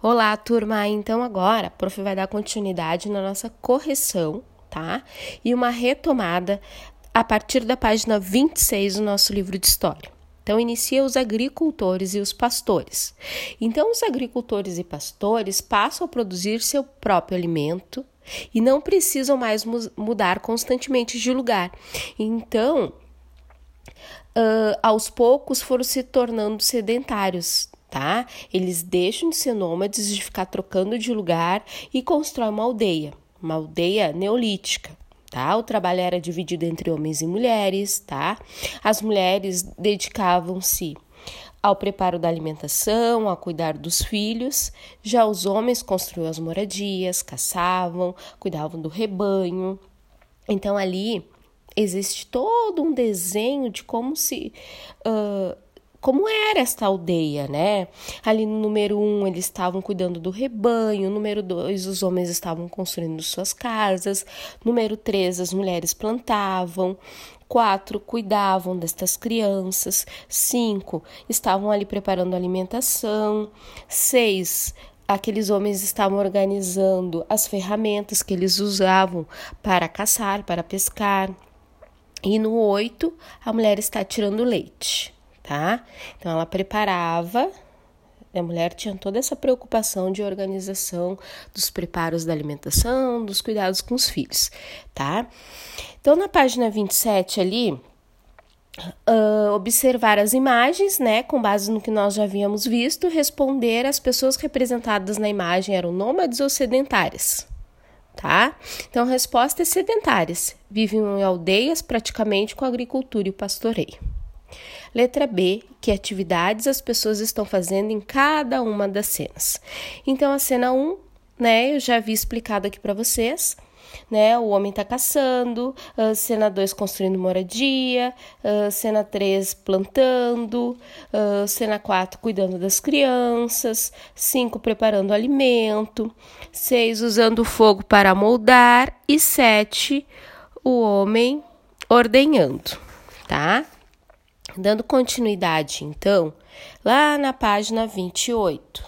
Olá, turma! Então agora a prof vai dar continuidade na nossa correção, tá? E uma retomada a partir da página 26 do nosso livro de história. Então inicia os agricultores e os pastores. Então os agricultores e pastores passam a produzir seu próprio alimento e não precisam mais mudar constantemente de lugar. Então, uh, aos poucos foram se tornando sedentários, tá? Eles deixam de ser nômades, de ficar trocando de lugar e constroem uma aldeia, uma aldeia neolítica. Tá? O trabalho era dividido entre homens e mulheres, tá? As mulheres dedicavam-se ao preparo da alimentação, a cuidar dos filhos. Já os homens construíam as moradias, caçavam, cuidavam do rebanho. Então ali existe todo um desenho de como se uh, como era esta aldeia, né? Ali no número um, eles estavam cuidando do rebanho. Número dois, os homens estavam construindo suas casas. Número três, as mulheres plantavam. Quatro, cuidavam destas crianças. Cinco, estavam ali preparando alimentação. Seis, aqueles homens estavam organizando as ferramentas que eles usavam para caçar, para pescar. E no oito, a mulher está tirando leite tá? Então ela preparava, a mulher tinha toda essa preocupação de organização dos preparos da alimentação, dos cuidados com os filhos, tá? Então na página 27 ali, uh, observar as imagens, né, com base no que nós já havíamos visto, responder as pessoas representadas na imagem eram nômades ou sedentárias, tá? Então, a resposta é sedentárias, vivem em aldeias praticamente com agricultura e pastoreio. Letra B, que atividades as pessoas estão fazendo em cada uma das cenas. Então, a cena 1, né, eu já havia explicado aqui para vocês. Né, o homem está caçando, uh, cena 2 construindo moradia, uh, cena 3 plantando, uh, cena 4 cuidando das crianças, 5 preparando alimento, 6 usando fogo para moldar e 7 o homem ordenhando, tá? Dando continuidade, então, lá na página 28.